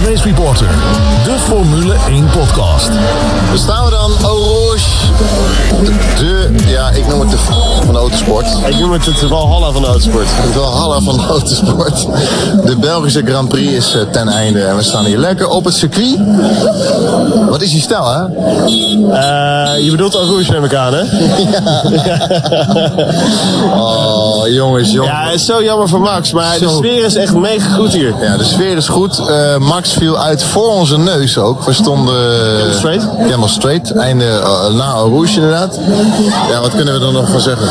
bij Race Reporter, de Formule 1 podcast. We staan we dan, Oroge. De, ja, ik noem het de van de autosport. Ik noem het het Valhalla van de autosport. Het Valhalla van de autosport. De Belgische Grand Prix is eh, ten einde en we staan hier lekker op het circuit. Wat is die stijl, hè? Uh, je bedoelt Oroge neem ik aan, hè? ja. oh jongens, jongens. Ja, het is zo jammer voor Max, maar de sfeer is echt mega goed hier. Ja, de sfeer is goed. Eh, Max viel uit voor onze neus ook. We stonden... Camel Straight? Camel Straight. Einde eh, na Eau Rouge inderdaad. Ja, wat kunnen we er nog van zeggen?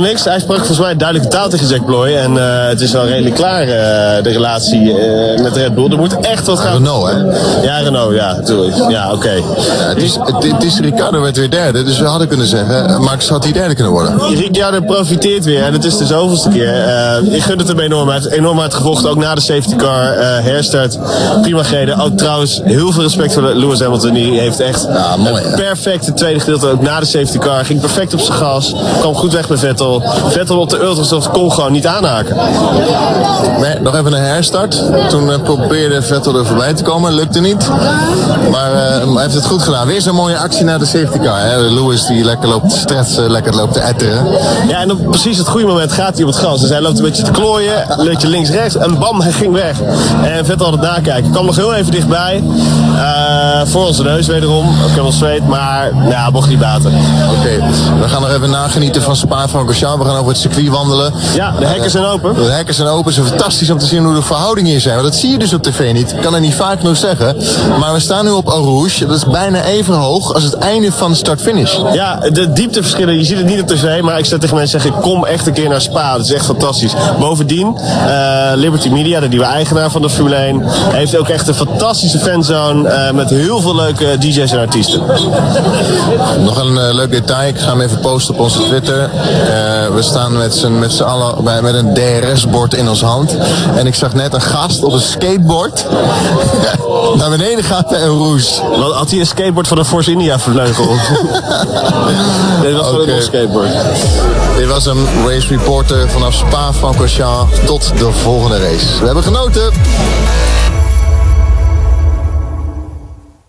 Helemaal niks. Hij sprak volgens mij duidelijke taal tegen Jack Ploy. En eh, het is wel redelijk klaar, eh, de relatie eh, met Red Bull. Er moet echt wat gaan. Renault, hè? Ja, Renault, ja, natuurlijk. Ja, oké. Ja, het, is, het, het is Ricardo werd weer derde, dus we hadden kunnen zeggen, Max had hij derde kunnen worden. Ricciardo profiteert weer en het is de zoveelste keer. Ik gun het hem enorm. Hij heeft enorm hard gevochten, ook na de safety car. herstart, prima gereden. Ook trouwens heel veel respect voor Lewis Hamilton. Die heeft echt Ja, mooi, hè? perfecte tweede gedeelte, ook na de safety car. Ging perfect op zijn gas, kwam goed weg bij Vettel. Vettel op de ultrasoft kon gewoon niet aanhaken. Nee, nog even een herstart. Toen eh, probeerde Vettel er voorbij te komen, lukte niet. Maar eh, hij heeft het goed gedaan. Weer zo'n mooie actie na de safety car. Hè? Lewis die lekker loopt te lekker loopt te etteren. Ja, en op precies het goede moment gaat hij op het gas. Dus hij loopt een beetje te klooien, een beetje links-rechts en bam, hij ging weg. En Vettel had het nakijken. Kwam nog heel even dichtbij. Eh, voor onze neus wederom. Ook helemaal zweet, maar ja, mocht niet baten. Oké, we gaan nog even nagenieten van Spa-Francorchamps. We gaan over het circuit wandelen. Ja, de hekken zijn open. De hekken zijn open. Het is fantastisch om te zien hoe de verhoudingen hier zijn. Want dat zie je dus op tv niet. Ik kan het niet vaak genoeg zeggen. Maar we staan nu op Eau Rouge. Dat is bijna even hoog als het einde van start-finish. Ja, de diepteverschillen, je ziet het niet op tv, maar ik zet tegen mensen zeggen, kom echt een keer naar Spa. Dat is echt fantastisch. Bovendien, eh, Liberty Media, de nieuwe eigenaar van de Formule 1, heeft ook echt een fantastische fanzone eh, met heel veel leuke DJ's en artiesten. Nog een eh, leuk detail. Ik ga hem even posten op onze Twitter. Eh, we staan met z'n, met z'n allen bij, met een DRS-bord in ons hand. En ik zag net een gast op een skateboard naar beneden gaan een roes. Wat, had hij een skateboard van een Force India vleugel? Dit was gewoon een skateboard. Dit was een race reporter vanaf Spa-Francorchamps tot de volgende race. We hebben genoten.